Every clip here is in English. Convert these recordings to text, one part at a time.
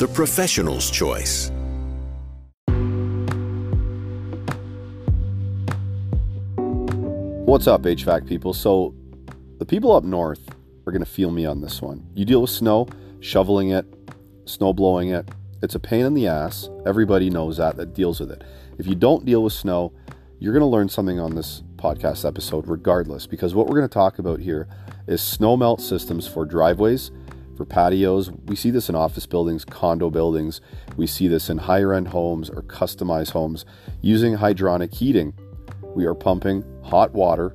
the professional's choice. What's up, HVAC people? So, the people up north are going to feel me on this one. You deal with snow, shoveling it, snow blowing it. It's a pain in the ass. Everybody knows that, that deals with it. If you don't deal with snow, you're going to learn something on this podcast episode regardless, because what we're going to talk about here is snow melt systems for driveways, for patios. We see this in office buildings, condo buildings. We see this in higher end homes or customized homes using hydronic heating we are pumping hot water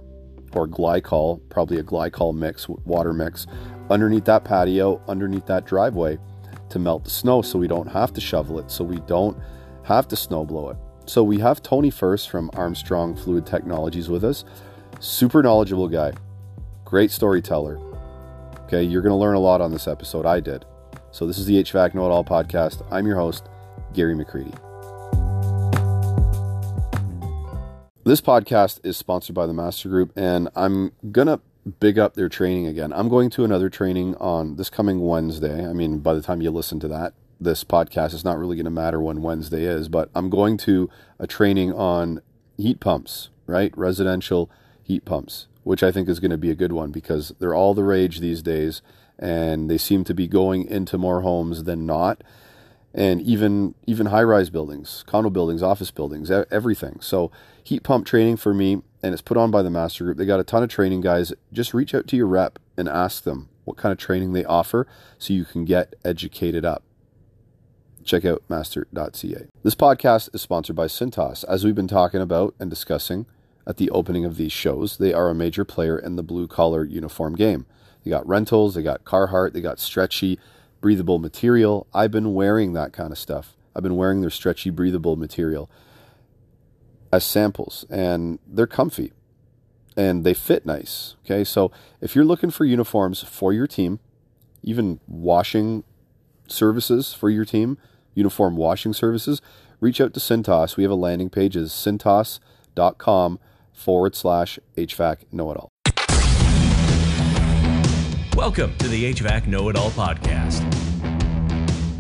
or glycol, probably a glycol mix, water mix, underneath that patio, underneath that driveway to melt the snow so we don't have to shovel it, so we don't have to snow blow it. So we have Tony First from Armstrong Fluid Technologies with us. Super knowledgeable guy, great storyteller. Okay, you're going to learn a lot on this episode. I did. So this is the HVAC Know It All podcast. I'm your host, Gary McCreadie. This podcast is sponsored by the Master Group, and I'm going to big up their training again. I'm going to another training on this coming Wednesday. I mean, by the time you listen to that, this podcast is not really going to matter when Wednesday is, but I'm going to a training on heat pumps, right? Residential heat pumps, which I think is going to be a good one because they're all the rage these days and they seem to be going into more homes than not and even even high-rise buildings, condo buildings, office buildings, everything. So heat pump training for me, and it's put on by the Master Group. They got a ton of training guys. Just reach out to your rep and ask them what kind of training they offer, so you can get educated up. Check out master.ca. This podcast is sponsored by Cintas. As we've been talking about and discussing at the opening of these shows, they are a major player in the blue collar uniform game. They got rentals, they got Carhartt, they got stretchy breathable material. I've been wearing that kind of stuff. I've been wearing their stretchy, breathable material as samples, and they're comfy and they fit nice. Okay, so if you're looking for uniforms for your team, even washing services for your team, uniform washing services, reach out to Cintas. We have a landing page is cintas.com forward slash HVAC know it all. Welcome to the HVAC Know It All podcast.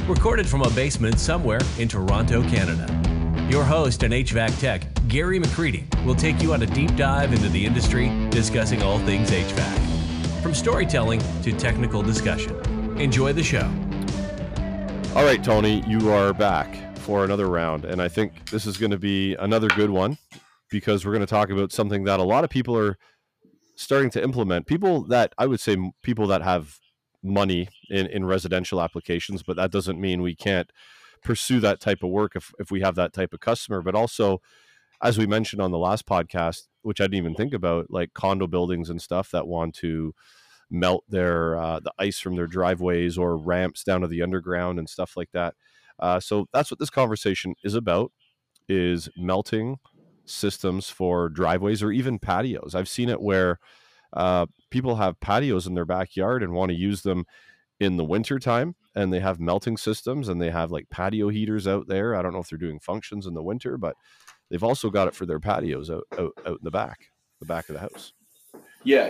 Recorded from a basement somewhere in Toronto, Canada. Your host and HVAC tech, Gary McCreadie, will take you on a deep dive into the industry, discussing all things HVAC. From storytelling to technical discussion. Enjoy the show. All right, Tony, you are back for another round. And I think this is going to be another good one because we're going to talk about something that a lot of people are starting to implement people that I would say people that have money in, in residential applications, but that doesn't mean we can't pursue that type of work if, if we have that type of customer. But also, as we mentioned on the last podcast, which I didn't even think about, like condo buildings and stuff that want to melt their uh, the ice from their driveways or ramps down to the underground and stuff like that. Uh, so that's what this conversation is about: is melting systems for driveways or even patios. I've seen it where uh, people have patios in their backyard and want to use them in the winter time and they have melting systems and they have like patio heaters out there. I don't know if they're doing functions in the winter, but they've also got it for their patios out, out, out in the back, the back of the house. Yeah,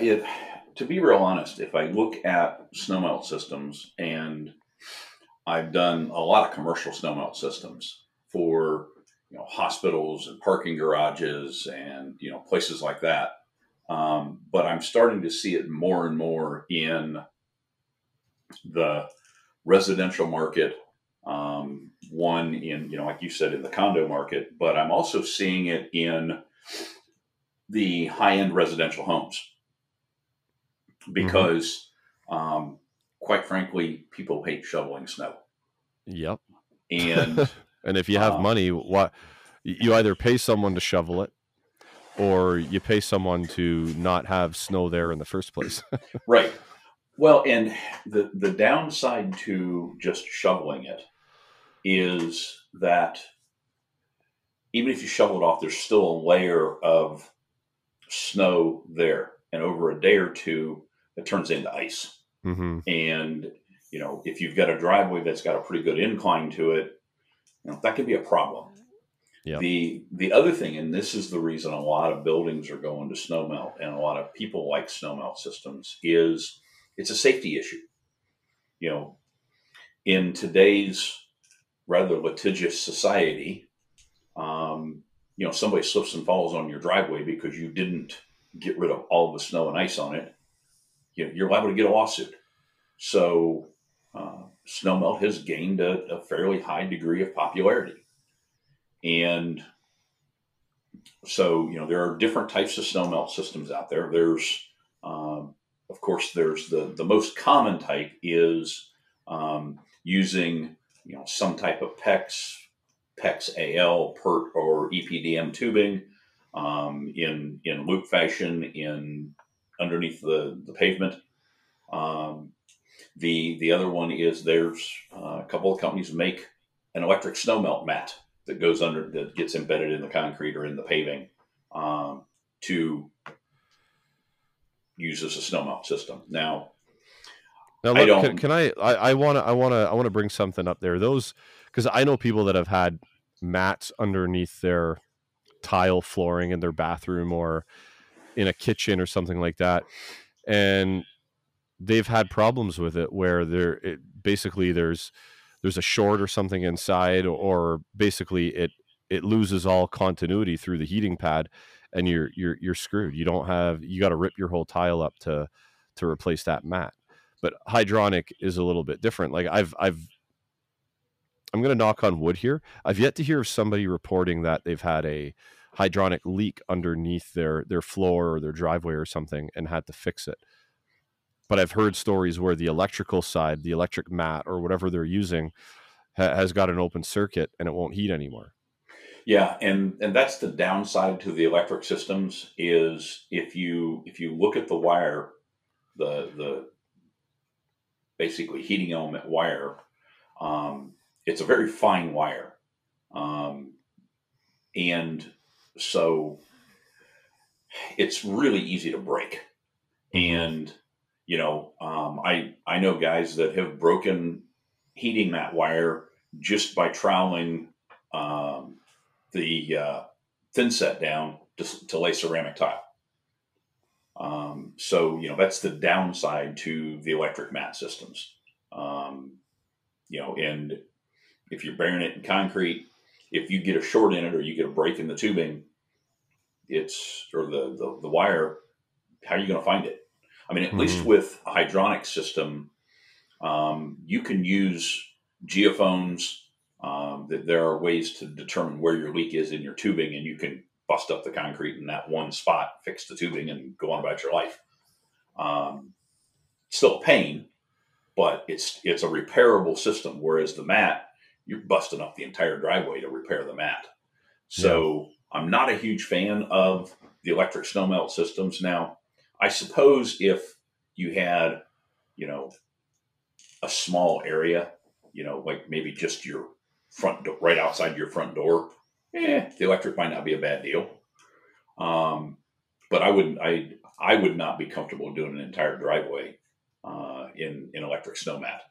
to be real honest, if I look at snowmelt systems and I've done a lot of commercial snowmelt systems for you know hospitals and parking garages and you know places like that. Um, but I'm starting to see it more and more in the residential market. Um, one in you know like you said in the condo market, but I'm also seeing it in the high end residential homes because mm-hmm. um, quite frankly, people hate shoveling snow. Yep. And And if you have money, what you either pay someone to shovel it or you pay someone to not have snow there in the first place. right. Well, and the the downside to just shoveling it is that even if you shovel it off, there's still a layer of snow there, and over a day or two, it turns into ice. Mm-hmm. And you know, if you've got a driveway that's got a pretty good incline to it, you know, that could be a problem. Yep. The the other thing, and this is the reason a lot of buildings are going to snow melt, and a lot of people like snow melt systems, is it's a safety issue. You know, in today's rather litigious society, um, you know, somebody slips and falls on your driveway because you didn't get rid of all the snow and ice on it, you know, you're liable to get a lawsuit. So, uh, snowmelt has gained a, a, fairly high degree of popularity. And so, you know, there are different types of snowmelt systems out there. There's, um, of course, there's the, the most common type is um, using, you know, some type of PEX, PEX AL, PERT, or EPDM tubing um, in, in loop fashion in underneath the, the pavement. Um, the the other one is there's uh, a couple of companies make an electric snow melt mat that goes under that gets embedded in the concrete or in the paving um, to use as a snow melt system. Now, now look, I don't, can, can I? I want to. I want to. I want to bring something up there. Those because I know people that have had mats underneath their tile flooring in their bathroom or in a kitchen or something like that, and they've had problems with it where there it, basically there's there's a short or something inside or basically it it loses all continuity through the heating pad and you're you're you're screwed. You don't have you got to rip your whole tile up to to replace that mat. But hydronic is a little bit different. Like i've i've i'm going to knock on wood here. I've yet to hear of somebody reporting that they've had a hydronic leak underneath their their floor or their driveway or something and had to fix it but I've heard stories where the electrical side, the electric mat or whatever they're using, ha- has got an open circuit and it won't heat anymore. Yeah, and and that's the downside to the electric systems is if you if you look at the wire, the the basically heating element wire, um, it's a very fine wire, um, and so it's really easy to break, mm-hmm. and you know, um, I I know guys that have broken heating mat wire just by troweling um, the uh, thin set down to, to lay ceramic tile. Um, so you know that's the downside to the electric mat systems. Um, you know, and if you're burying it in concrete, if you get a short in it or you get a break in the tubing, it's or the the, the wire, how are you going to find it? I mean, at mm-hmm. least with a hydronic system, um, you can use geophones. Um, that there are ways to determine where your leak is in your tubing, and you can bust up the concrete in that one spot, fix the tubing, and go on about your life. Um, still a pain, but it's it's a repairable system. Whereas the mat, you're busting up the entire driveway to repair the mat. So yeah. I'm not a huge fan of the electric snow melt systems. Now, I suppose if you had, you know, a small area, you know, like maybe just your front door, right outside your front door, eh, the electric might not be a bad deal. Um, but I wouldn't, I, I would not be comfortable doing an entire driveway uh, in in electric snow mat.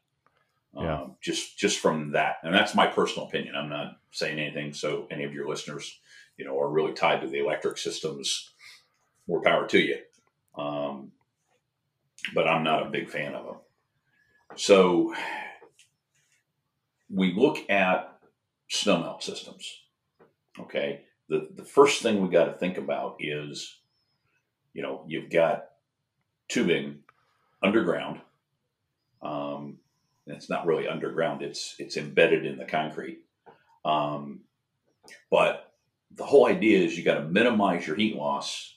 Yeah. Um, just just from that, and that's my personal opinion. I'm not saying anything. So any of your listeners, you know, are really tied to the electric systems. More power to you. Um, but I'm not a big fan of them. So we look at snowmelt systems. Okay. The, the first thing we got to think about is, you know, you've got tubing underground. Um, it's not really underground. It's, it's embedded in the concrete. Um, but the whole idea is you got to minimize your heat loss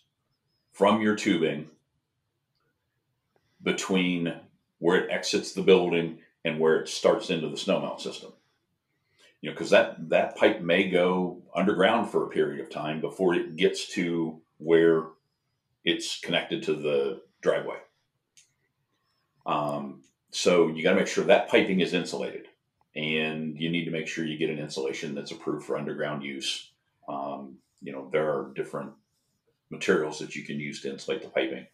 from your tubing between where it exits the building and where it starts into the snowmelt system. You know, because that that pipe may go underground for a period of time before it gets to where it's connected to the driveway. Um, so you got to make sure that piping is insulated, and you need to make sure you get an insulation that's approved for underground use. Um, you know, there are different materials that you can use to insulate the piping.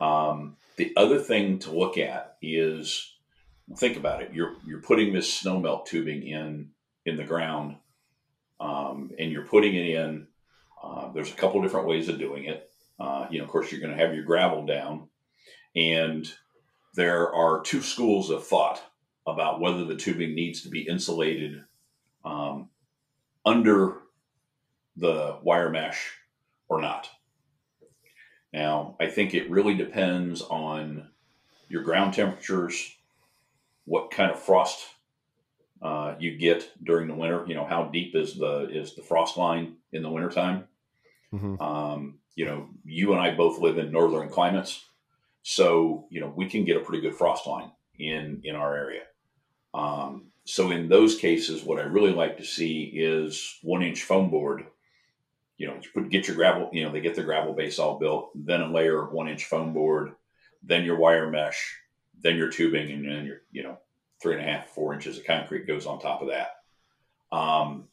Um, the other thing to look at is think about it. You're you're putting this snow melt tubing in in the ground, um, and you're putting it in. Uh, there's a couple different ways of doing it. Uh, you know, of course, you're going to have your gravel down, and there are two schools of thought about whether the tubing needs to be insulated um, under the wire mesh or not. Now, I think it really depends on your ground temperatures, what kind of frost uh, you get during the winter. You know, how deep is the is the frost line in the wintertime? Mm-hmm. Um, you know, you and I both live in northern climates, so you know we can get a pretty good frost line in in our area. Um, so in those cases, what I really like to see is one inch foam board. You know, put, get your gravel. You know, they get their gravel base all built, then a layer of one inch foam board, then your wire mesh, then your tubing, and then your you know three and a half, four inches of concrete goes on top of that. Um,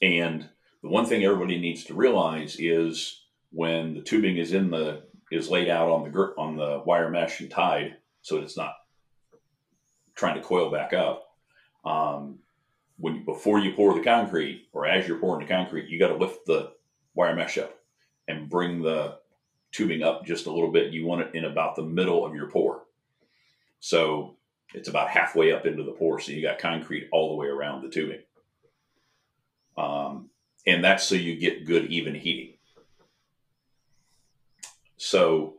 and the one thing everybody needs to realize is when the tubing is in the is laid out on the on the wire mesh and tied, so it's not trying to coil back up. Um, when before you pour the concrete, or as you're pouring the concrete, you got to lift the wire mesh up and bring the tubing up just a little bit. You want it in about the middle of your pour. So it's about halfway up into the pour. So you got concrete all the way around the tubing. Um, and that's so you get good even heating. So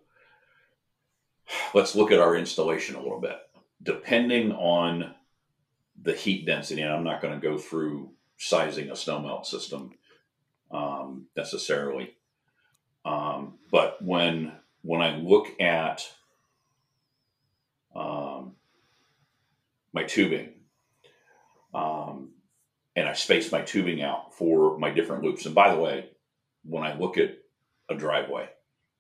let's look at our installation a little bit. Depending on the heat density, and I'm not going to go through sizing a snow melt system um, necessarily, um, but when when I look at um, my tubing, um, and I space my tubing out for my different loops. And by the way, when I look at a driveway,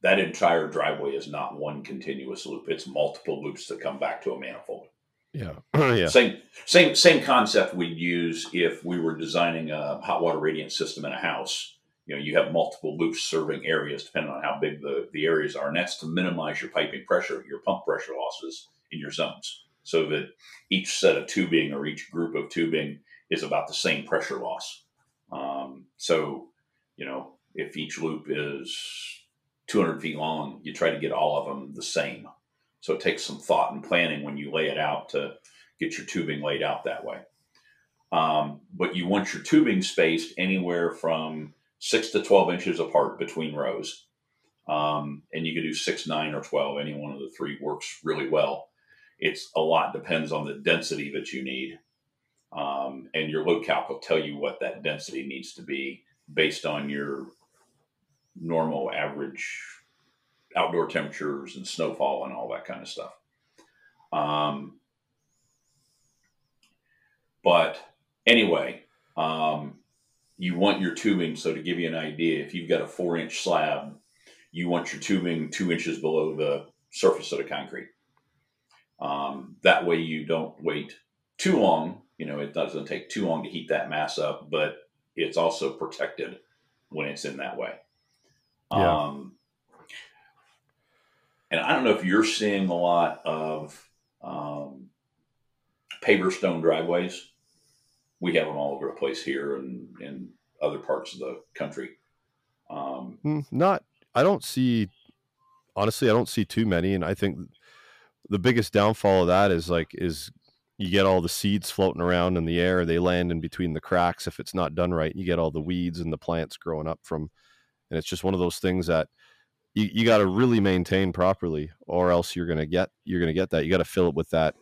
that entire driveway is not one continuous loop. It's multiple loops that come back to a manifold. Yeah. yeah. Same same same concept we'd use if we were designing a hot water radiant system in a house. You know, you have multiple loops serving areas depending on how big the, the areas are. And that's to minimize your piping pressure, your pump pressure losses in your zones. So that each set of tubing or each group of tubing is about the same pressure loss. Um, so, you know, if each loop is 200 feet long, you try to get all of them the same. So it takes some thought and planning when you lay it out to get your tubing laid out that way. Um, but you want your tubing spaced anywhere from six to 12 inches apart between rows. Um, and you can do six, nine, or 12. Any one of the three works really well. It's a lot depends on the density that you need. Um, and your load calc will tell you what that density needs to be based on your normal average outdoor temperatures and snowfall and all that kind of stuff. Um, but anyway, um, you want your tubing. So to give you an idea, if you've got a four inch slab, you want your tubing two inches below the surface of the concrete. Um, that way you don't wait too long. You know, it doesn't take too long to heat that mass up, but it's also protected when it's in that way. Yeah. Um, and I don't know if you're seeing a lot of um, paver stone driveways. We have them all over the place here and in other parts of the country. Um, hmm, Not, I don't see, honestly, I don't see too many. And I think the biggest downfall of that is like, is you get all the seeds floating around in the air. They land in between the cracks if it's not done right. You get all the weeds and the plants growing up from and it's just one of those things that you, you got to really maintain properly or else you're going to get you're going to get that. You got to fill it with that.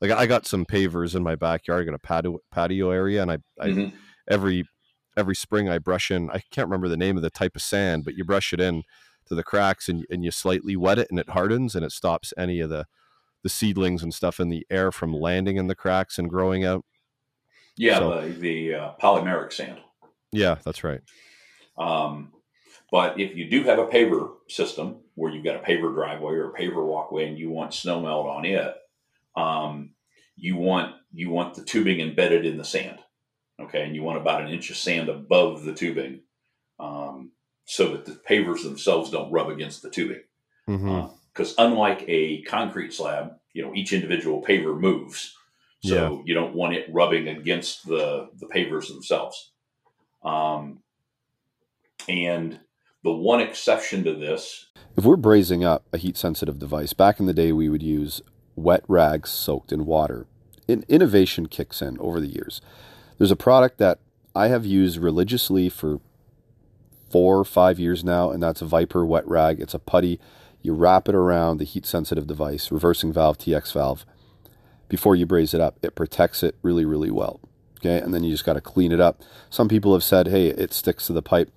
Like i got some pavers in my backyard i got a patio, patio area and i, I mm-hmm. every every spring i brush in i can't remember the name of the type of sand but you brush it in to the cracks and, and you slightly wet it and it hardens and it stops any of the the seedlings and stuff in the air from landing in the cracks and growing out. Yeah so, the, the uh, polymeric sand. Yeah that's right. Um, but if you do have a paver system where you've got a paver driveway or a paver walkway and you want snow melt on it, um, you want you want the tubing embedded in the sand. Okay, and you want about an inch of sand above the tubing, um, so that the pavers themselves don't rub against the tubing. Because mm-hmm. uh, unlike a concrete slab, you know each individual paver moves, so yeah. you don't want it rubbing against the the pavers themselves. Um, and the one exception to this, if we're brazing up a heat sensitive device, back in the day we would use wet rags soaked in water. In, innovation kicks in over the years. There's a product that I have used religiously for four or five years now, and that's a Viper wet rag. It's a putty. You wrap it around the heat sensitive device, reversing valve, TX valve, before you braze it up. It protects it really, really well. Okay, and then you just got to clean it up. Some people have said, hey, it sticks to the pipe.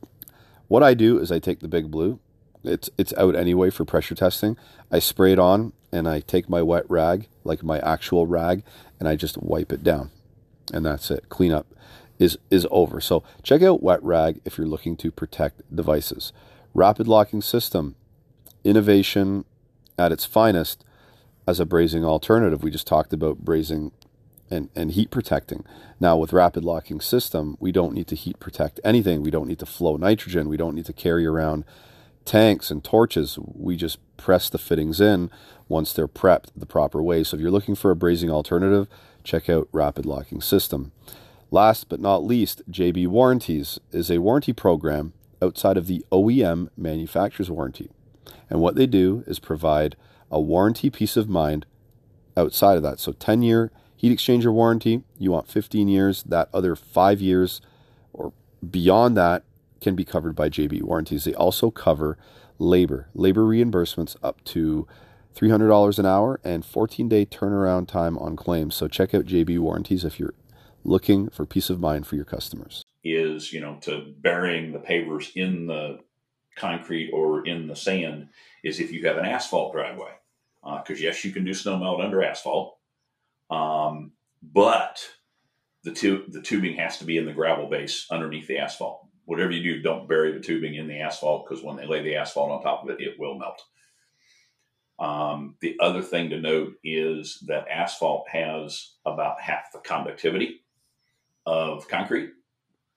What I do is I take the big blue. It's it's out anyway for pressure testing. I spray it on and I take my wet rag, like my actual rag, and I just wipe it down. And that's it. Cleanup is is over. So check out wet rag if you're looking to protect devices. Rapid locking system, innovation at its finest as a brazing alternative. We just talked about brazing and, and heat protecting. Now, with rapid locking system, we don't need to heat protect anything. We don't need to flow nitrogen. We don't need to carry around tanks and torches. We just press the fittings in once they're prepped the proper way. So if you're looking for a brazing alternative, check out Rapid Locking System. Last but not least, JB Warranties is a warranty program outside of the OEM manufacturer's warranty. And what they do is provide a warranty peace of mind outside of that. So 10 year heat exchanger warranty, you want 15 years, that other five years or beyond that can be covered by JB warranties. They also cover labor, labor reimbursements up to $300 an hour and 14 day turnaround time on claims. So check out JB warranties if you're looking for peace of mind for your customers. Is, you know, to burying the pavers in the concrete or in the sand is if you have an asphalt driveway. Because, uh, yes, you can do snow melt under asphalt, um, but the, tu- the tubing has to be in the gravel base underneath the asphalt whatever you do, don't bury the tubing in the asphalt because when they lay the asphalt on top of it, it will melt. Um, the other thing to note is that asphalt has about half the conductivity of concrete.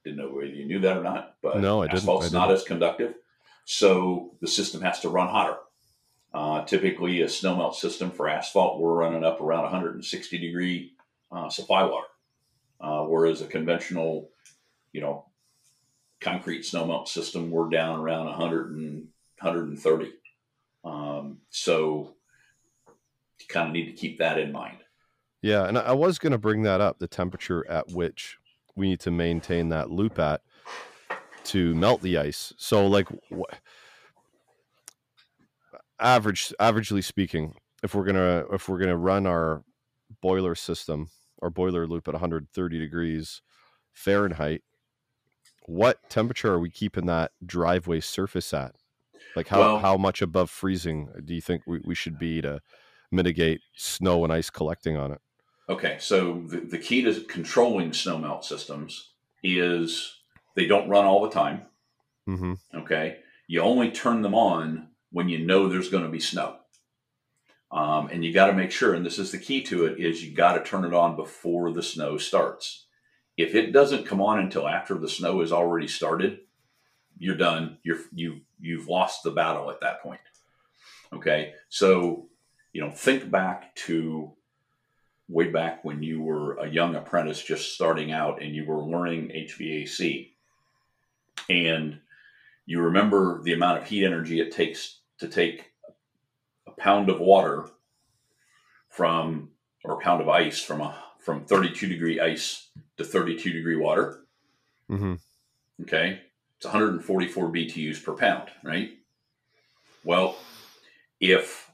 Didn't know whether you knew that or not, but no, I asphalt's didn't. not as conductive. So the system has to run hotter. Uh, typically, a snow melt system for asphalt, we're running up around 160 degree uh, supply water, uh, whereas a conventional, you know, concrete snowmelt system, we're down around 100 and 130. Um, so you kind of need to keep that in mind. Yeah, and I was going to bring that up the temperature at which we need to maintain that loop at to melt the ice. So, like, wh- average, averagely speaking, if we're gonna if we're gonna run our boiler system our boiler loop at 130 degrees Fahrenheit, what temperature are we keeping that driveway surface at? Like how, well, how much above freezing do you think we, we should be to mitigate snow and ice collecting on it? Okay, so the, the key to controlling snowmelt systems is they don't run all the time. Mm-hmm. Okay, you only turn them on when you know there's going to be snow. Um, and you got to make sure, and this is the key to it, is you got to turn it on before the snow starts. If it doesn't come on until after the snow has already started, you're done. You're you you've lost the battle at that point. Okay, so you know think back to way back when you were a young apprentice just starting out and you were learning HVAC, and you remember the amount of heat energy it takes to take a pound of water from or a pound of ice from a from 32 degree ice to 32 degree water. Mm-hmm. Okay. It's 144 BTUs per pound, right? Well, if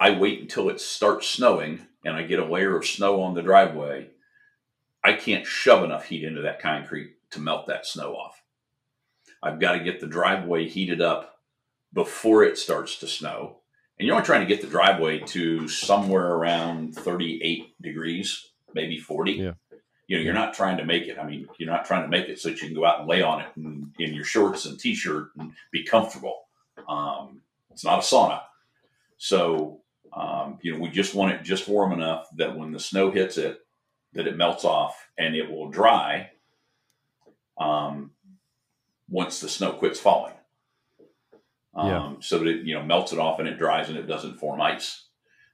I wait until it starts snowing and I get a layer of snow on the driveway, I can't shove enough heat into that concrete to melt that snow off. I've got to get the driveway heated up before it starts to snow. And you're only trying to get the driveway to somewhere around 38 degrees maybe 40. Yeah. You know, you're not trying to make it. I mean, you're not trying to make it so that you can go out and lay on it in, in your shorts and t-shirt and be comfortable. Um, it's not a sauna. So, um, you know, we just want it just warm enough that when the snow hits it, that it melts off and it will dry um, once the snow quits falling. Um, yeah. So that it you know melts it off and it dries and it doesn't form ice.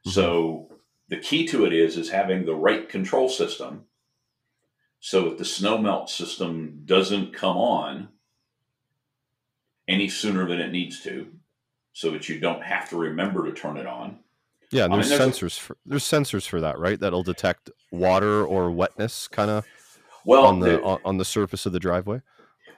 Mm-hmm. So the key to it is is having the right control system. So if the snow melt system doesn't come on any sooner than it needs to, so that you don't have to remember to turn it on. Yeah, there's, I mean, there's sensors a, for there's sensors for that, right? That'll detect water or wetness, kind of. Well, on the on, on, the surface of the driveway.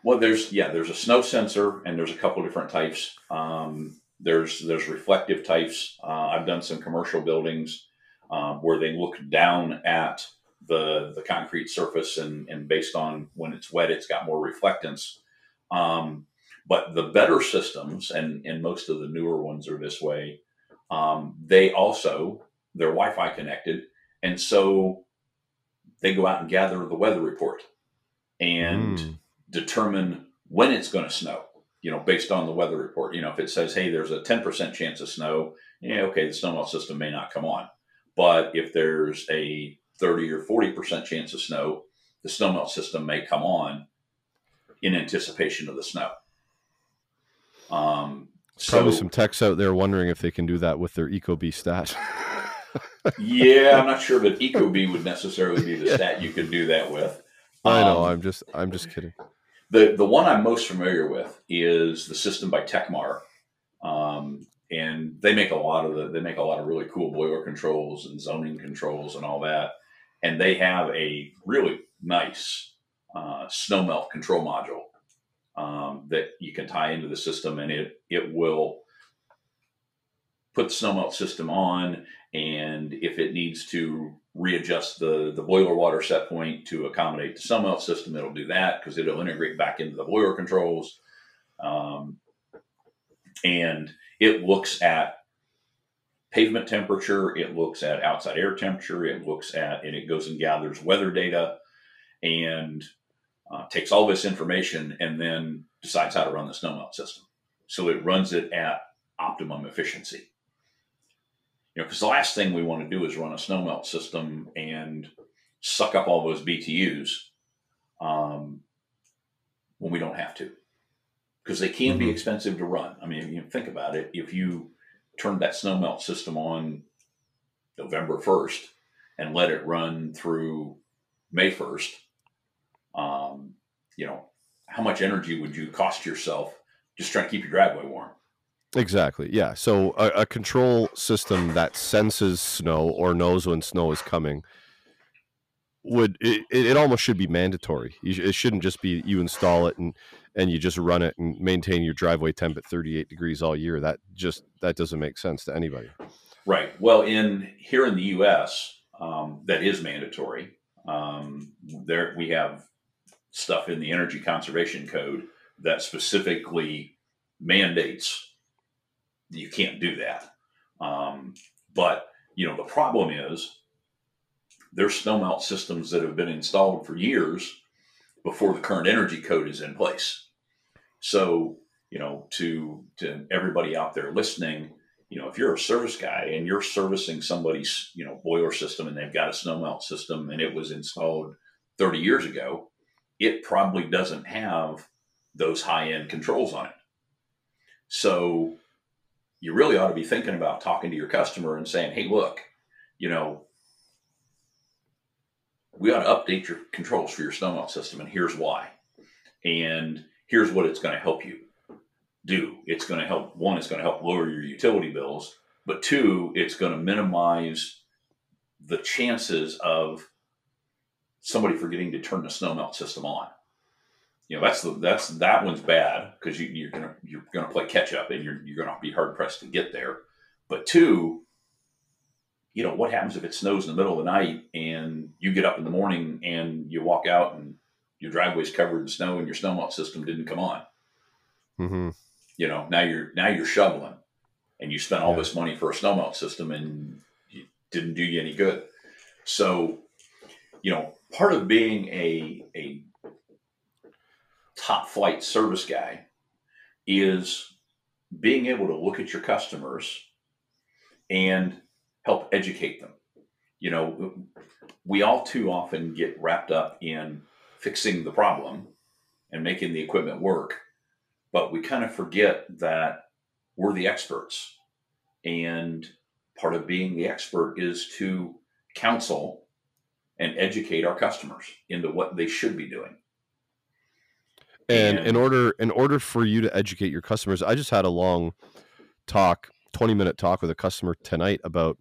Well, there's yeah, there's a snow sensor, and there's a couple different types. Um, there's there's reflective types. Uh, I've done some commercial buildings um, where they look down at the the concrete surface, and and based on when it's wet, it's got more reflectance. Um, but the better systems, and and most of the newer ones are this way. Um, they also they're Wi-Fi connected, and so they go out and gather the weather report and mm. Determine when it's going to snow. You know, based on the weather report. You know, if it says, "Hey, there's a 10% chance of snow," yeah, okay, the snowmelt system may not come on. But if there's a 30 or 40% chance of snow, the snowmelt system may come on in anticipation of the snow. Um, Probably some techs out there wondering if they can do that with their Ecobee stat. yeah, I'm not sure, but Ecobee would necessarily be the yeah. stat you could do that with. I know. Um, I'm just I'm just kidding. The the one I'm most familiar with is the system by Tekmar, um, and they make a lot of the they make a lot of really cool boiler controls and zoning controls and all that. And they have a really nice uh, snow melt control module um, that you can tie into the system, and it it will put the snowmelt system on, and if it needs to readjust the the boiler water set point to accommodate the snowmelt system, it'll do that because it'll integrate back into the boiler controls, um, and it looks at pavement temperature, it looks at outside air temperature, it looks at and it goes and gathers weather data, and uh, takes all this information and then decides how to run the snowmelt system. So it runs it at optimum efficiency. You know, because the last thing we want to do is run a snowmelt system and suck up all those BTUs um, when we don't have to, because they can mm-hmm. be expensive to run. I mean, you think about it. If you turned that snowmelt system on November first and let it run through May first, um, you know, how much energy would you cost yourself just trying to keep your driveway warm? Exactly. Yeah. So a, a, control system that senses snow or knows when snow is coming would it, it almost should be mandatory. It shouldn't just be you install it and and you just run it and maintain your driveway temp at 38 degrees all year. That just that doesn't make sense to anybody. Right. Well, in here in the U.S., um, that is mandatory. Um, there we have stuff in the Energy Conservation Code that specifically mandates you can't do that. Um, but you know the problem is there's snowmelt systems that have been installed for years before the current energy code is in place. So you know to to everybody out there listening, you know if you're a service guy and you're servicing somebody's you know boiler system and they've got a snowmelt system and it was installed 30 years ago, it probably doesn't have those high end controls on it. So you really ought to be thinking about talking to your customer and saying, hey, look, you know, we ought to update your controls for your snowmelt system, and here's why. And here's what it's going to help you do. It's going to help, one, it's going to help lower your utility bills, but two, it's going to minimize the chances of somebody forgetting to turn the snowmelt system on. You know, that's the that's that one's bad because you, you're gonna you're gonna play catch up and you're you're gonna be hard pressed to get there. But two, you know, what happens if it snows in the middle of the night and you get up in the morning and you walk out and your driveway's covered in snow and your snowmelt system didn't come on. Mm-hmm. You know, now you're now you're shoveling and you spent all yeah. this money for a snowmelt system and it didn't do you any good. So, you know, part of being a a top flight service guy is being able to look at your customers and help educate them. you know, we all too often get wrapped up in fixing the problem and making the equipment work, but we kind of forget that we're the experts. And part of being the expert is to counsel and educate our customers into what they should be doing. And, in order in order for you to educate your customers, I just had a long talk, 20 minute talk with a customer tonight about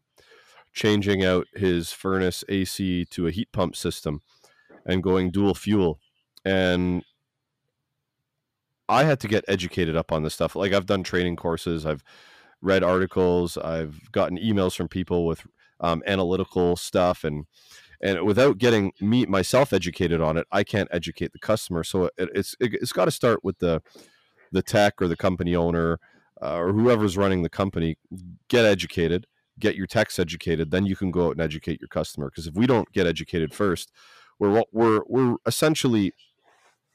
changing out his furnace AC to a heat pump system and going dual fuel. And I had to get educated up on this stuff. Like I've done training courses, I've read articles, I've gotten emails from people with um, analytical stuff, and and without getting me myself educated on it, I can't educate the customer. So it, it's it, has got to start with the the tech or the company owner uh, or whoever's running the company. Get educated, get your techs educated, then you can go out and educate your customer. Because if we don't get educated first, we're we're we're essentially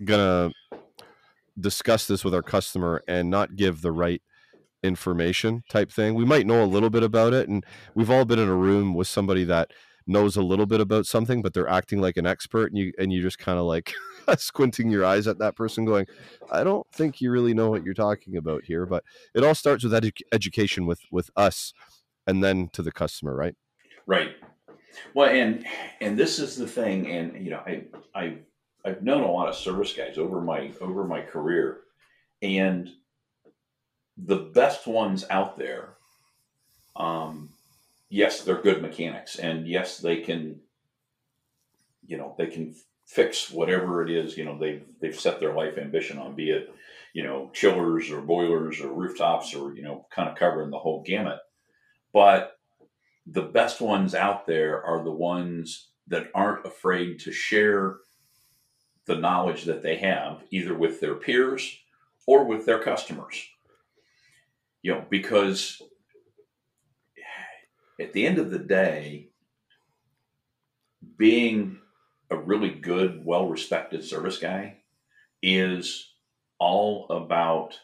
gonna discuss this with our customer and not give the right information type thing. We might know a little bit about it, and we've all been in a room with somebody that knows a little bit about something, but they're acting like an expert, and you and you just kind of like squinting your eyes at that person, going, "I don't think you really know what you're talking about here." But it all starts with edu- education with with us, and then to the customer, right? Right. Well, and and this is the thing, and you know, I I I've known a lot of service guys over my over my career, and the best ones out there, um, yes, they're good mechanics, and yes, they can, you know, they can fix whatever it is. You know, they've they've set their life ambition on, be it, you know, chillers or boilers or rooftops or you know, kind of covering the whole gamut. But the best ones out there are the ones that aren't afraid to share the knowledge that they have either with their peers or with their customers. You know, because at the end of the day, being a really good, well respected service guy is all about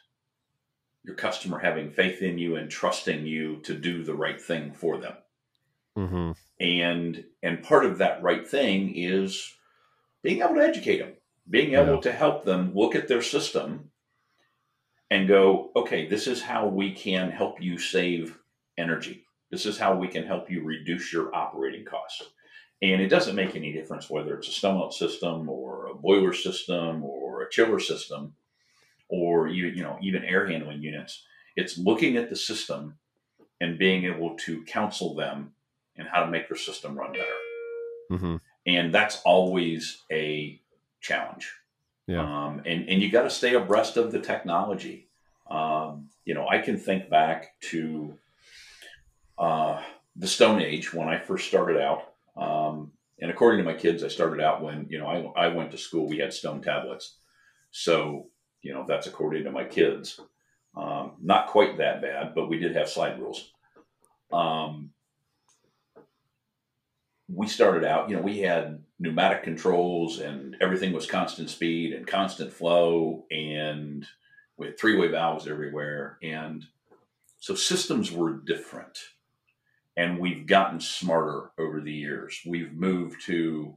your customer having faith in you and trusting you to do the right thing for them. Mm-hmm. And and part of that right thing is being able to educate them, being able yeah. to help them look at their system and go, okay, this is how we can help you save energy. This is how we can help you reduce your operating costs. And it doesn't make any difference whether it's a snow melt system or a boiler system or a chiller system or you, you know even air handling units. It's looking at the system and being able to counsel them and how to make their system run better. Mm-hmm. And that's always a challenge. Yeah. Um, and, and you got to stay abreast of the technology. Um, you know, I can think back to uh, the Stone Age when I first started out. Um, and according to my kids, I started out when, you know, I, I went to school, we had stone tablets. So, you know, that's according to my kids. Um, not quite that bad, but we did have slide rules. Um, we started out, you know, we had pneumatic controls and everything was constant speed and constant flow and we had three way valves everywhere. And so systems were different. And we've gotten smarter over the years. We've moved to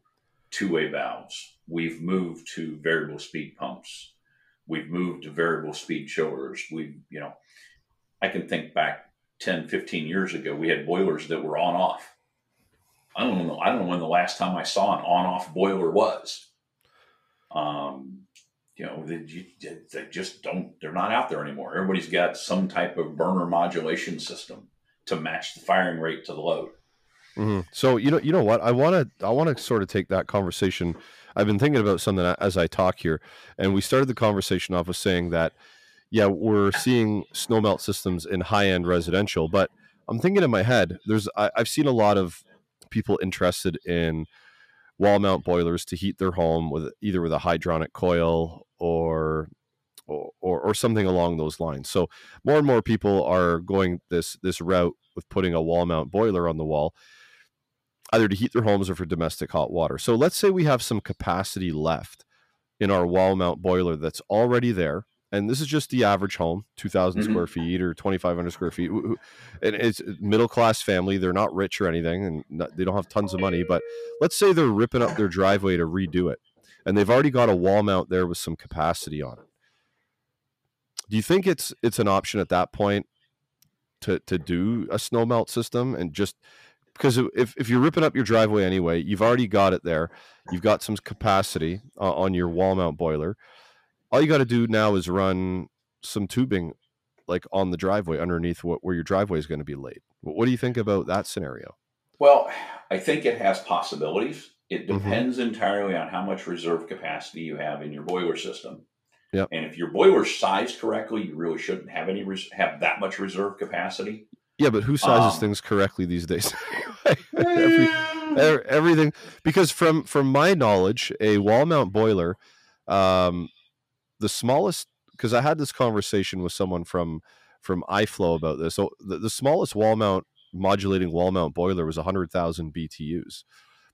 two way valves. We've moved to variable speed pumps. We've moved to variable speed chillers. We've, you know, I can think back 10, 15 years ago, we had boilers that were on off I don't know. I don't know when the last time I saw an on-off boiler was. Um, you know, they, they just don't. They're not out there anymore. Everybody's got some type of burner modulation system to match the firing rate to the load. Mm-hmm. So you know, you know what? I want to, I want to sort of take that conversation. I've been thinking about something as I talk here, and we started the conversation off with saying that, yeah, we're seeing snowmelt systems in high-end residential, but I'm thinking in my head, there's I, I've seen a lot of people interested in wall mount boilers to heat their home with either with a hydronic coil or or, or something along those lines. So more and more people are going this this route with putting a wall mount boiler on the wall, either to heat their homes or for domestic hot water. So let's say we have some capacity left in our wall mount boiler that's already there and this is just the average home 2000 mm-hmm. square feet or 2500 square feet and it's middle class family they're not rich or anything and not, they don't have tons of money but let's say they're ripping up their driveway to redo it and they've already got a wall mount there with some capacity on it do you think it's it's an option at that point to to do a snow melt system and just because if, if you're ripping up your driveway anyway you've already got it there you've got some capacity uh, on your wall mount boiler all you got to do now is run some tubing like on the driveway underneath what, where your driveway is going to be laid. What do you think about that scenario? Well, I think it has possibilities. It mm-hmm. depends mm-hmm. entirely on how much reserve capacity you have in your boiler system. Yep. And if your boiler's sized correctly, you really shouldn't have any res- have that much reserve capacity. Yeah, but who sizes um, things correctly these days? Every, everything because from from my knowledge, a wall mount boiler um, the smallest because I had this conversation with someone from from iFlow about this. So the, the smallest wall mount modulating wall mount boiler was 100,000 BTUs.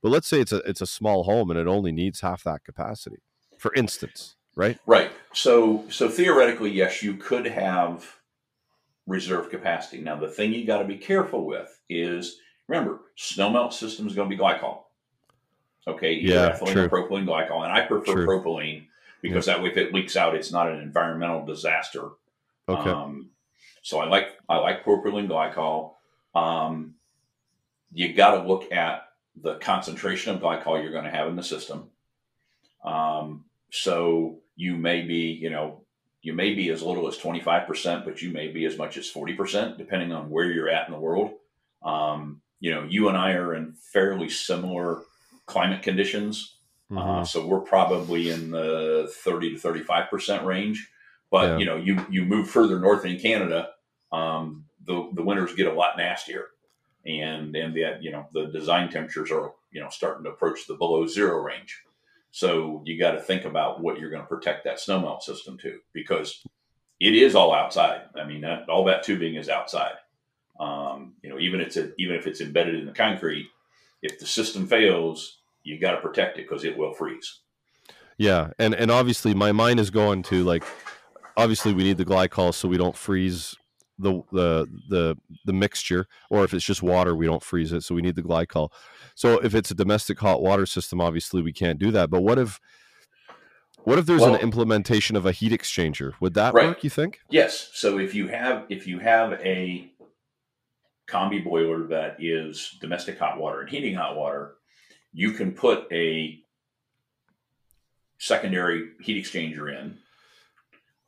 But let's say it's a it's a small home and it only needs half that capacity. For instance, right? Right. So so theoretically, yes, you could have reserve capacity. Now the thing you got to be careful with is remember, snow melt system is going to be glycol. Okay, yeah, ethylene true. or propylene glycol, and I prefer true. propylene because that way, if it leaks out, it's not an environmental disaster. Okay. Um, so I like I like propylene glycol. Um, you got to look at the concentration of glycol you're going to have in the system. Um, so you may be, you know, you may be as little as 25%, but you may be as much as 40%, depending on where you're at in the world. Um, you know, you and I are in fairly similar climate conditions. Uh, mm-hmm. Uh, so we're probably in the 30 to 35 percent range. But yeah. you know, you you move further north in Canada, um, the the winters get a lot nastier, and and the you know the design temperatures are you know starting to approach the below zero range. So you got to think about what you're going to protect that snowmelt system to, because it is all outside. I mean, that, all that tubing is outside. Um, you know, even it's a, even if it's embedded in the concrete, if the system fails, you got to protect it because it will freeze. Yeah, and and obviously my mind is going to like, obviously we need the glycol so we don't freeze the the the the mixture, or if it's just water, we don't freeze it, so we need the glycol. So if it's a domestic hot water system, obviously we can't do that. But what if what if there's well, an implementation of a heat exchanger? Would that right. work? You think? Yes. So if you have if you have a combi boiler that is domestic hot water and heating hot water, you can put a secondary heat exchanger in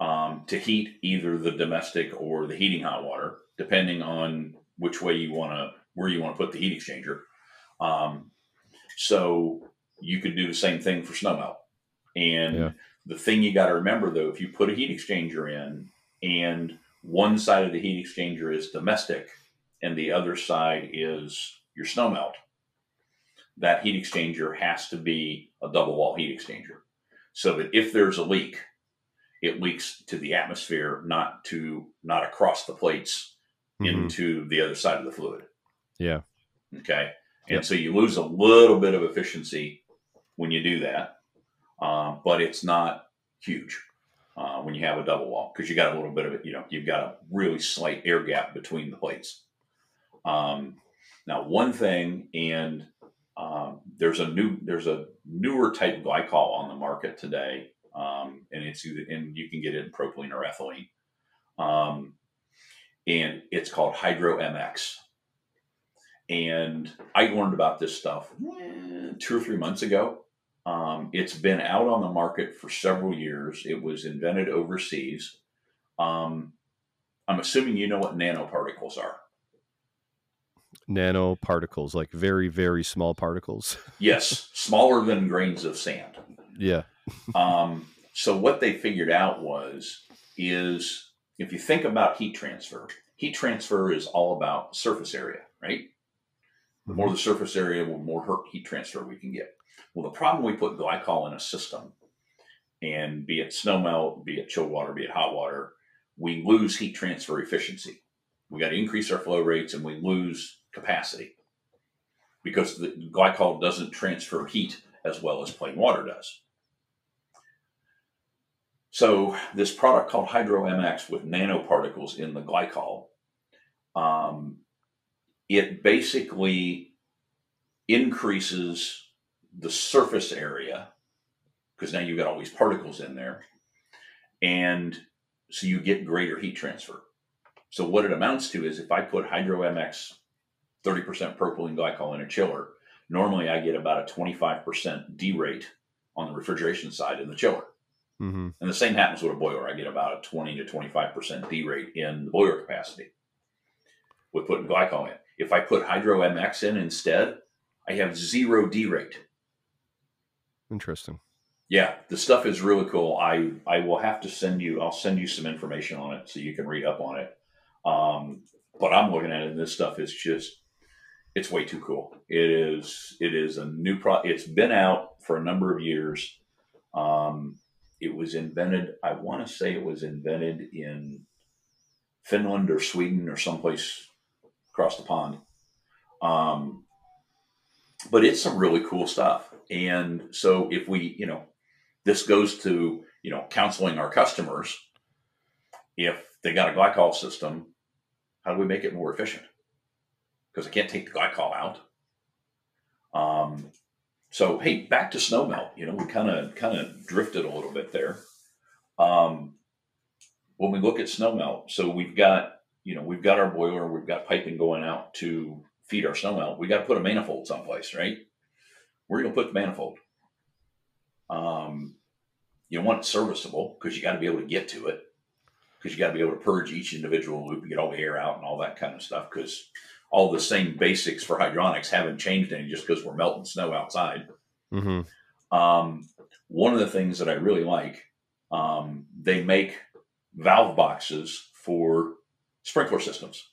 um, to heat either the domestic or the heating hot water, depending on which way you want to, where you want to put the heat exchanger. Um, so you could do the same thing for snow melt. And yeah. the thing you got to remember though, if you put a heat exchanger in and one side of the heat exchanger is domestic and the other side is your snow melt, that heat exchanger has to be a double wall heat exchanger so that if there's a leak, it leaks to the atmosphere, not to not across the plates mm-hmm. into the other side of the fluid. Yeah. Okay. And yep. so you lose a little bit of efficiency when you do that, uh, but it's not huge uh, when you have a double wall because you got a little bit of it. You know, you've got a really slight air gap between the plates. Um, now, one thing, and um, there's a new there's a newer type glycol on the market today, um, and it's and you can get it in propylene or ethylene, um, and it's called Hydro MX. And I learned about this stuff eh, two or three months ago. Um, it's been out on the market for several years. It was invented overseas. Um, I'm assuming you know what nanoparticles are nanoparticles, like very, very small particles. yes, smaller than grains of sand. Yeah. Um, so what they figured out was is if you think about heat transfer, heat transfer is all about surface area, right? The more mm-hmm. the surface area, the more heat transfer we can get. Well, the problem we put glycol in a system, and be it snow melt, be it chilled water, be it hot water, we lose heat transfer efficiency. We got to increase our flow rates, and we lose capacity because the glycol doesn't transfer heat as well as plain water does. So this product called Hydro MX with nanoparticles in the glycol, um, it basically increases the surface area because now you've got all these particles in there, and so you get greater heat transfer. So what it amounts to is if I put Hydro MX 30% propylene glycol in a chiller, normally I get about a 25% derate on the refrigeration side in the chiller. Mm-hmm. And the same happens with a boiler. I get about a 20 to 25% derate in the boiler capacity with putting glycol in. If I put Hydro MX in instead, I have zero derate. Interesting. Yeah, the stuff is really cool. I I will have to send you. I'll send you some information on it so you can read up on it. Um, but I'm looking at it, and this stuff is just it's way too cool. It is it is a new pro. It's been out for a number of years. Um, it was invented. I want to say it was invented in Finland or Sweden or someplace across the pond. Um, but it's some really cool stuff. And so if we, you know, this goes to, you know, counseling our customers. If they got a glycol system, how do we make it more efficient? Because I can't take the glycol out. Um, so hey, back to snowmelt. You know, we kind of kind of drifted a little bit there. Um, when we look at snowmelt, so we've got you know we've got our boiler, we've got piping going out to feed our snowmelt. We got to put a manifold someplace, right? Where are you gonna put the manifold? Um, you want it serviceable because you got to be able to get to it because you got to be able to purge each individual loop and get all the air out and all that kind of stuff because all the same basics for hydronics haven't changed any just because we're melting snow outside. Mm-hmm. Um, one of the things that I really like, um, they make valve boxes for sprinkler systems.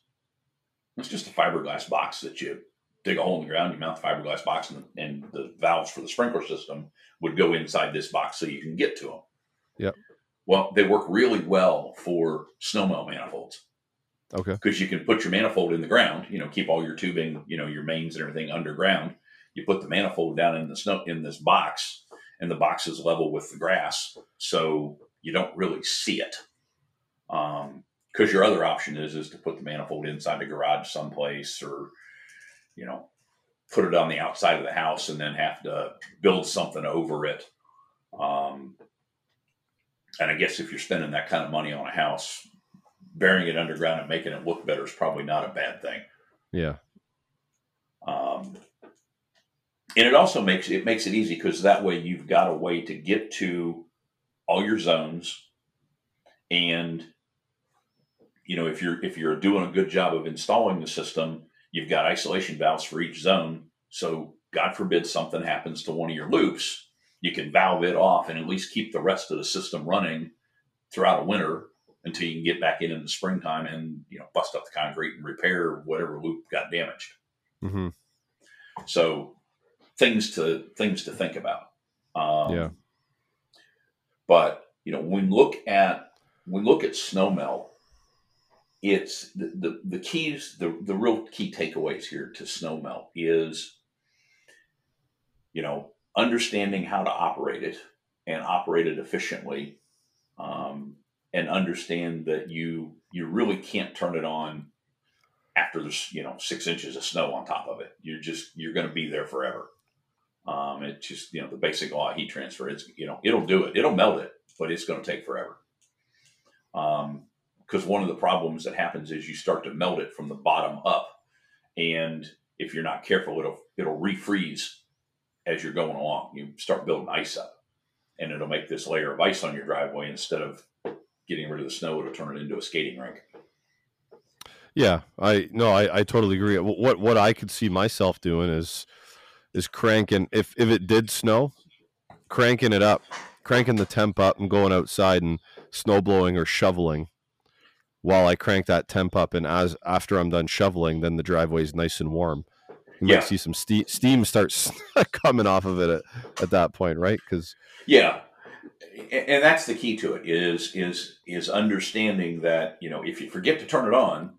It's just a fiberglass box that you dig a hole in the ground, you mount the fiberglass box, and, and the valves for the sprinkler system would go inside this box so you can get to them. Yep. Well, they work really well for snowmelt manifolds. Okay. Because you can put your manifold in the ground, you know, keep all your tubing, you know, your mains and everything underground. You put the manifold down in the snow in this box, and the box is level with the grass, so you don't really see it. Um, because your other option is is to put the manifold inside the garage someplace, or you know, put it on the outside of the house and then have to build something over it. Um, and I guess if you're spending that kind of money on a house, burying it underground and making it look better is probably not a bad thing. Yeah. Um, and it also makes it makes it easy because that way you've got a way to get to all your zones, and you know if you're if you're doing a good job of installing the system, you've got isolation valves for each zone. So God forbid something happens to one of your loops, you can valve it off and at least keep the rest of the system running throughout a winter until you can get back in in the springtime and you know bust up the concrete and repair whatever loop got damaged. Mm-hmm. So things to things to think about. Um, yeah. But you know when look at when we look at snow melt, it's the, the, the keys the, the real key takeaways here to snow melt is you know understanding how to operate it and operate it efficiently um, and understand that you you really can't turn it on after there's you know six inches of snow on top of it. You're just you're going to be there forever. Um, it's just you know the basic law of heat transfer it's you know it'll do it. It'll melt it but it's going to take forever. Because um, one of the problems that happens is you start to melt it from the bottom up and if you're not careful it'll it'll refreeze as you're going along. You start building ice up and it'll make this layer of ice on your driveway instead of getting rid of the snow to turn it into a skating rink. Yeah, I no, I, I totally agree. What what I could see myself doing is is cranking if if it did snow, cranking it up, cranking the temp up, and going outside and snow blowing or shoveling. While I crank that temp up, and as after I'm done shoveling, then the driveway is nice and warm. You yeah. might see some steam steam starts coming off of it at, at that point, right? Because yeah, and that's the key to it is is is understanding that you know if you forget to turn it on,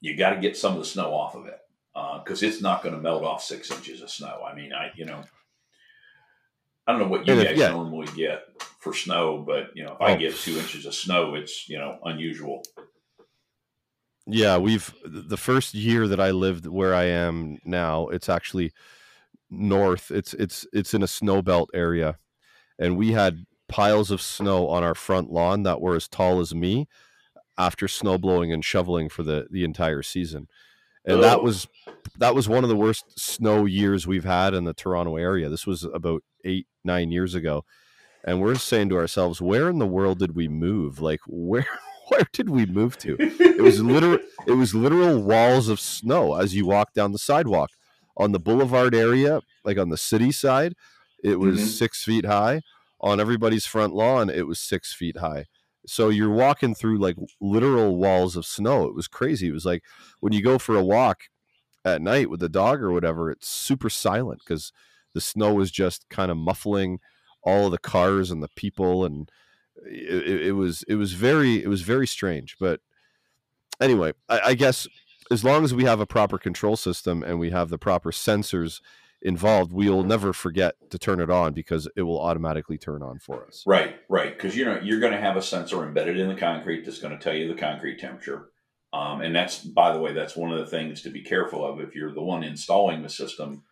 you got to get some of the snow off of it because uh, it's not going to melt off six inches of snow. I mean, I you know, I don't know what you guys yeah. normally get for snow, but you know, if oh. I get two inches of snow, it's you know unusual. Yeah, we've the first year that I lived where I am now, it's actually north. It's it's it's in a snow belt area, and we had piles of snow on our front lawn that were as tall as me after snow blowing and shoveling for the the entire season. And that was that was one of the worst snow years we've had in the Toronto area. This was about 8 9 years ago. And we're saying to ourselves, where in the world did we move? Like where where did we move to? It was literal it was literal walls of snow as you walk down the sidewalk. On the boulevard area, like on the city side, it was mm-hmm. six feet high. On everybody's front lawn, it was six feet high. So you're walking through like literal walls of snow. It was crazy. It was like when you go for a walk at night with the dog or whatever, it's super silent because the snow was just kind of muffling all of the cars and the people and it, it, was it was very it was very strange but anyway I, I, guess as long as we have a proper control system and we have the proper sensors involved we'll never forget to turn it on because it will automatically turn on for us right right because you know you're going to have a sensor embedded in the concrete that's going to tell you the concrete temperature um, and that's by the way that's one of the things to be careful of if you're the one installing the system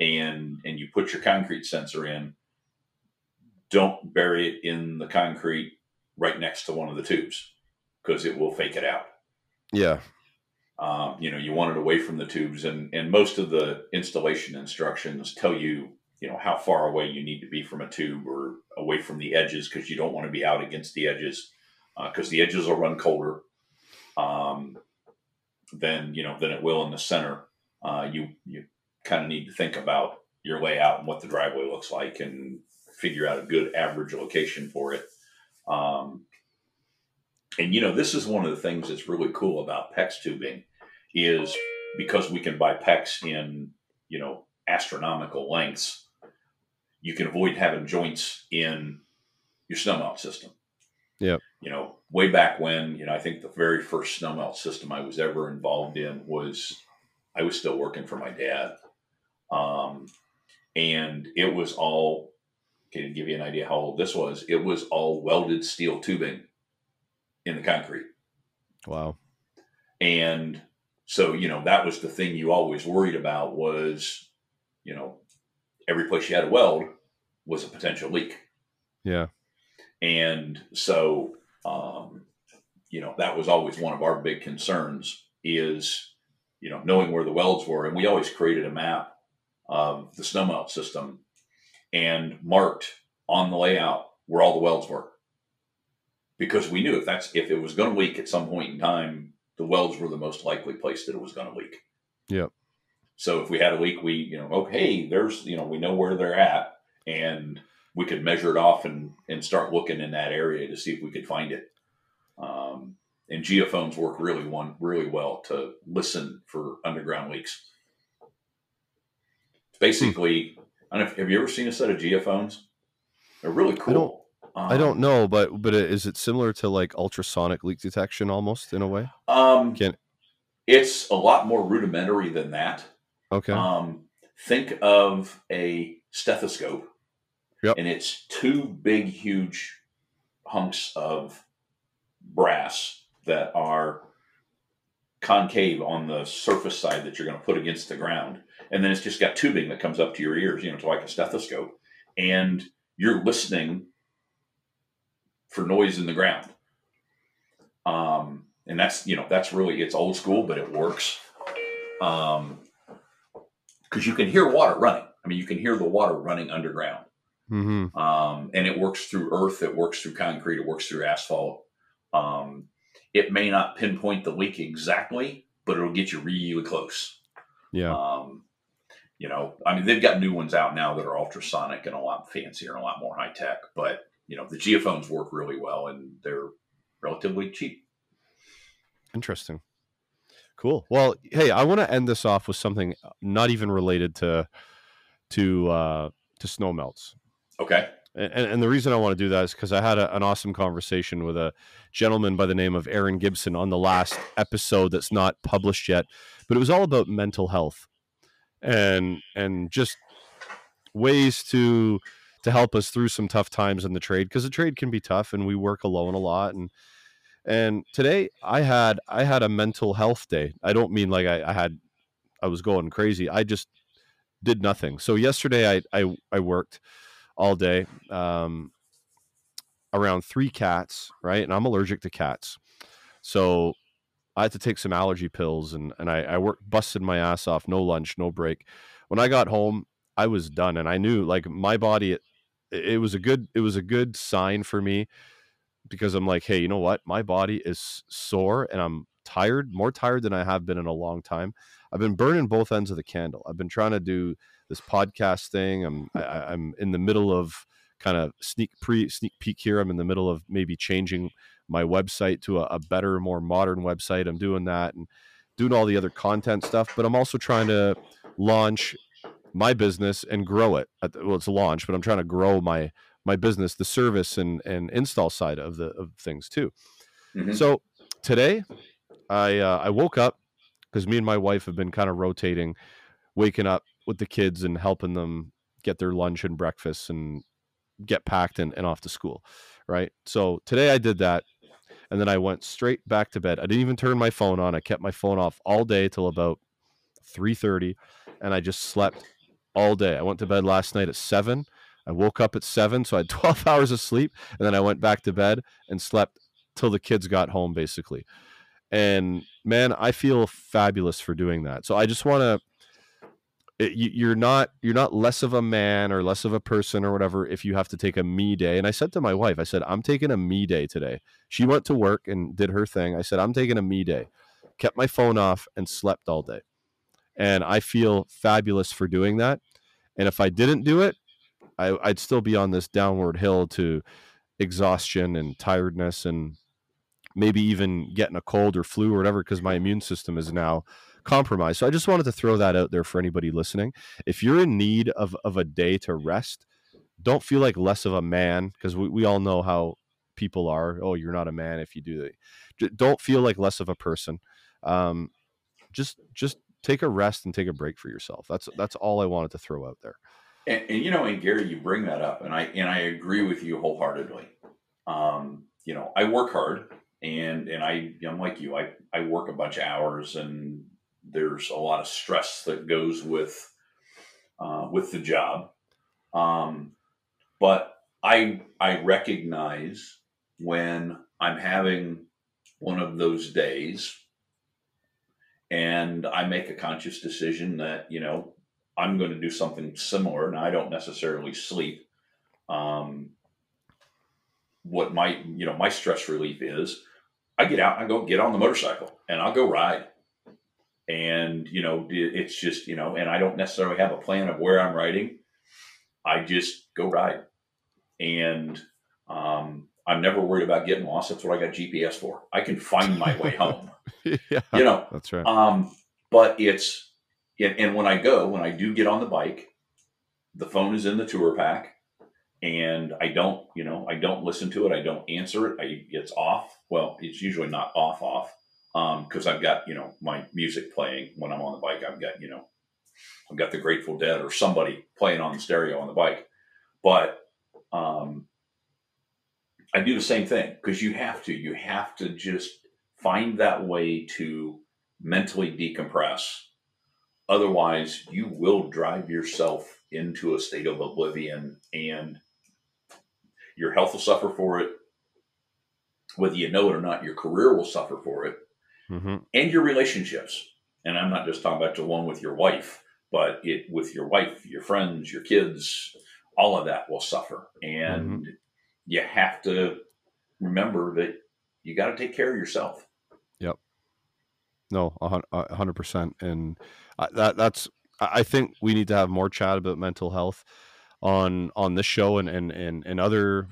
and and you put your concrete sensor in don't bury it in the concrete right next to one of the tubes because it will fake it out. Yeah. Um, you know, you want it away from the tubes, and and most of the installation instructions tell you, you know, how far away you need to be from a tube or away from the edges because you don't want to be out against the edges because uh, the edges will run colder um, than you know than it will in the center. Uh, you you kind of need to think about your layout and what the driveway looks like and figure out a good average location for it. Um, and you know, this is one of the things that's really cool about PEX tubing is because we can buy PEX in, you know, astronomical lengths, you can avoid having joints in your snowmelt system. Yeah. You know, way back when, you know, I think the very first snowmelt system I was ever involved in was I was still working for my dad. Um, and it was all to give you an idea how old this was, it was all welded steel tubing in the concrete. Wow. And so, you know, that was the thing you always worried about was, you know, every place you had a weld was a potential leak. Yeah. And so, um, you know, that was always one of our big concerns is, you know, knowing where the welds were. And we always created a map of the snowmelt system and marked on the layout where all the welds were. Because we knew if that's if it was going to leak at some point in time, the welds were the most likely place that it was going to leak. Yep. So if we had a leak, we you know okay, there's you know we know where they're at, and we could measure it off and and start looking in that area to see if we could find it. Um, and geophones work really one really well to listen for underground leaks. Basically, I don't know, have you ever seen a set of geophones? They're really cool. I don't, um, I don't know, but but is it similar to like ultrasonic leak detection almost in a way? Um, Can it's a lot more rudimentary than that. Okay. Um, think of a stethoscope. Yep. And it's two big, huge hunks of brass that are concave on the surface side that you're going to put against the ground and then it's just got tubing that comes up to your ears, you know, to like a stethoscope, and you're listening for noise in the ground. Um, and that's you know that's really it's old school, but it works. Um, because you can hear water running. I mean, you can hear the water running underground. Mm-hmm. Um, and it works through earth, it works through concrete, it works through asphalt. Um, it may not pinpoint the leak exactly, but it'll get you really close. Yeah. Um, you know, I mean, they've got new ones out now that are ultrasonic and a lot fancier and a lot more high tech. But you know, the geophones work really well and they're relatively cheap. Interesting. Cool. Well, hey, I want to end this off with something not even related to to uh, to snow melts. Okay. And, and the reason I want to do that is because I had a, an awesome conversation with a gentleman by the name of Aaron Gibson on the last episode that's not published yet, but it was all about mental health and and just ways to to help us through some tough times in the trade because the trade can be tough and we work alone a lot and and today I had I had a mental health day. I don't mean like I, I had I was going crazy. I just did nothing. So yesterday I I, I worked all day um, around three cats, right? And I'm allergic to cats. So I had to take some allergy pills and, and I, I worked busted my ass off, no lunch, no break. When I got home, I was done and I knew like my body it, was a good it was a good sign for me because I'm like, hey, you know what? My body is sore and I'm tired, more tired than I have been in a long time. I've been burning both ends of the candle. I've been trying to do this podcast thing. I'm I, am i am in the middle of kind of sneak pre sneak peek here. I'm in the middle of maybe changing my website to a, a better, more modern website. I'm doing that and doing all the other content stuff, but I'm also trying to launch my business and grow it. well, it's a launch, but I'm trying to grow my my business, the service and and install side of the of things too. Mm-hmm. So today, I uh, I woke up because me and my wife have been kind of rotating, waking up with the kids and helping them get their lunch and breakfast and get packed and, and off to school, right? So today I did that, and then I went straight back to bed. I didn't even turn my phone on. I kept my phone off all day till about three thirty, and I just slept all day. I went to bed last night at seven. I woke up at seven, so I had 12 hours of sleep, and then I went back to bed and slept till the kids got home, basically. And man, I feel fabulous for doing that. So I just want to. You're not you're not less of a man or less of a person or whatever if you have to take a me day. And I said to my wife, I said I'm taking a me day today. She went to work and did her thing. I said I'm taking a me day. Kept my phone off and slept all day. And I feel fabulous for doing that. And if I didn't do it, I, would still be on this downward hill to exhaustion and tiredness and maybe even getting a cold or flu or whatever because my immune system is now compromised. So I just wanted to throw that out there for anybody listening. If you're in need of, of a day to rest, don't feel like less of a man because we, we all know how people are. Oh, you're not a man if you do that. Don't feel like less of a person. Um, just just take a rest and take a break for yourself. That's that's all I wanted to throw out there. And, and, you know, and Gary, you bring that up, and I and I agree with you wholeheartedly. Um, you know, I work hard, and and I I'm like you. I I work a bunch of hours, and there's a lot of stress that goes with uh, with the job. Um, but I I recognize when I'm having one of those days, and I make a conscious decision that you know I'm going to do something similar. and I don't necessarily sleep. Um, what my you know my stress relief is, I get out, I go get on the motorcycle, and I'll go ride. And you know it's just you know, and I don't necessarily have a plan of where I'm riding. I just go ride, and um, I'm never worried about getting lost. That's what I got GPS for. I can find my way home. yeah, you know, that's right. Um, but it's and, and when I go, when I do get on the bike, the phone is in the tour pack and I don't, you know, I don't listen to it. I don't answer it. I, it's off. Well, it's usually not off, off. Um, cause I've got, you know, my music playing when I'm on the bike. I've got, you know, I've got the Grateful Dead or somebody playing on the stereo on the bike. But, um, I do the same thing because you have to, you have to just find that way to mentally decompress Otherwise, you will drive yourself into a state of oblivion and your health will suffer for it. Whether you know it or not, your career will suffer for it mm-hmm. and your relationships. And I'm not just talking about the one with your wife, but it with your wife, your friends, your kids, all of that will suffer. And mm-hmm. you have to remember that you got to take care of yourself. No, hundred percent. And that that's I think we need to have more chat about mental health on on this show and and and, and other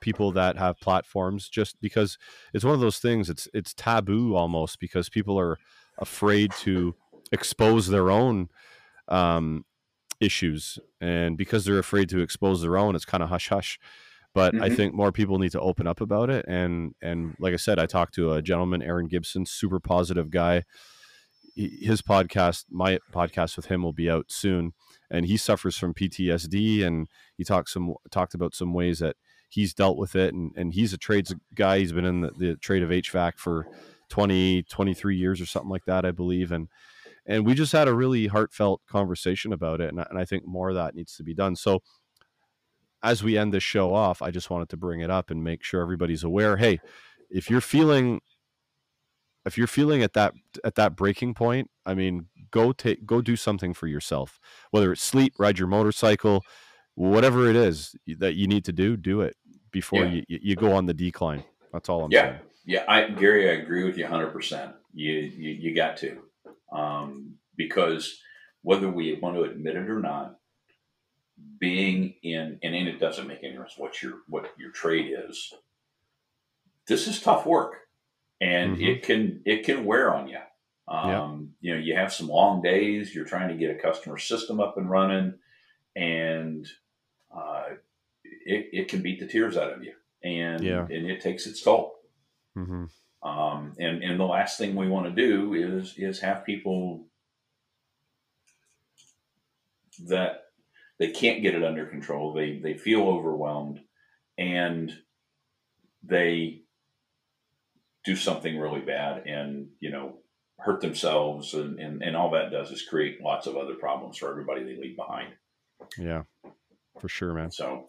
people that have platforms just because it's one of those things it's it's taboo almost because people are afraid to expose their own um, issues and because they're afraid to expose their own it's kind of hush hush but mm-hmm. i think more people need to open up about it and and like i said i talked to a gentleman aaron gibson super positive guy his podcast, my podcast with him will be out soon, and he suffers from PTSD, and he talked some talked about some ways that he's dealt with it, and and he's a trades guy. He's been in the, the trade of HVAC for 20, 23 years or something like that, I believe, and and we just had a really heartfelt conversation about it, and, and I think more of that needs to be done. So as we end this show off, I just wanted to bring it up and make sure everybody's aware. Hey, if you're feeling if you're feeling at that at that breaking point, I mean, go take go do something for yourself. Whether it's sleep, ride your motorcycle, whatever it is that you need to do, do it before yeah. you you go on the decline. That's all I'm yeah. saying. Yeah, I Gary, I agree with you 100. percent You you you got to um, because whether we want to admit it or not, being in and it doesn't make any difference what your what your trade is. This is tough work, and mm-hmm. it can it can wear on you. Um. You know, you have some long days. You're trying to get a customer system up and running, and uh, it, it can beat the tears out of you, and yeah. and it takes its toll. Mm-hmm. Um, and and the last thing we want to do is is have people that they can't get it under control. They they feel overwhelmed, and they do something really bad, and you know hurt themselves, and and, and all that does is create lots of other problems for everybody they leave behind. Yeah, for sure, man. So.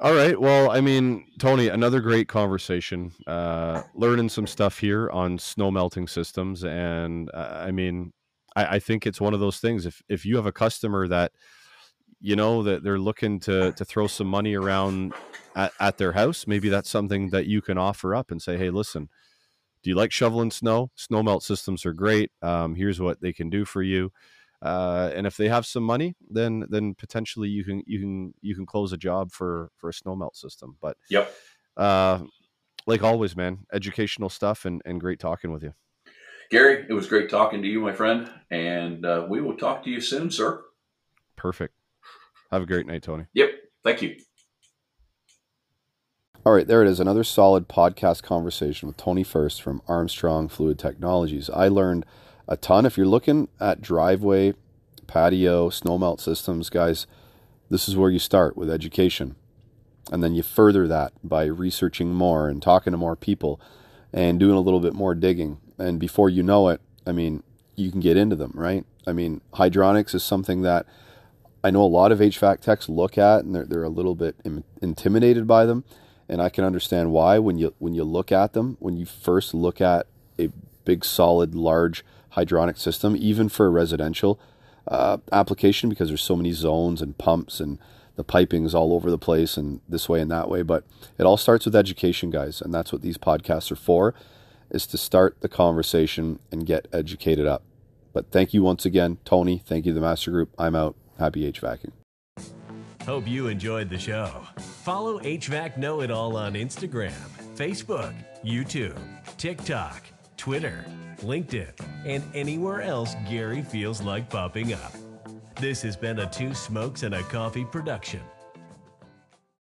All right. Well, I mean, Tony, another great conversation. Uh, learning some stuff here on snow melting systems, and uh, I mean, I, I, think it's one of those things. If if you have a customer that you know that they're looking to to throw some money around at, at their house maybe that's something that you can offer up and say hey listen do you like shoveling snow? Snow melt systems are great um, here's what they can do for you. Uh, and if they have some money then then potentially you can you can you can close a job for for a snow melt system. But yep. uh, like always man educational stuff and, and great talking with you. Gary it was great talking to you my friend and uh, we will talk to you soon sir. Perfect have a great night, Tony. Yep. Thank you. All right, there it is. Another solid podcast conversation with Tony First from Armstrong Fluid Technologies. I learned a ton. If you're looking at driveway, patio, snowmelt systems, guys, this is where you start with education. And then you further that by researching more and talking to more people and doing a little bit more digging. And before you know it, I mean, you can get into them, right? I mean, hydronics is something that I know a lot of HVAC techs look at and they're, they're a little bit Im- intimidated by them. And I can understand why when you when you look at them, when you first look at a big, solid, large hydronic system, even for a residential uh, application, because there's so many zones and pumps and the pipings all over the place and this way and that way. But it all starts with education, guys, and that's what these podcasts are for, is to start the conversation and get educated up. But thank you once again, Tony. Thank you, the Master Group. I'm out. Happy HVACing. Hope you enjoyed the show. Follow HVAC Know It All on Instagram, Facebook, YouTube, TikTok, Twitter, LinkedIn, and anywhere else Gary feels like popping up. This has been a Two Smokes and a Coffee production.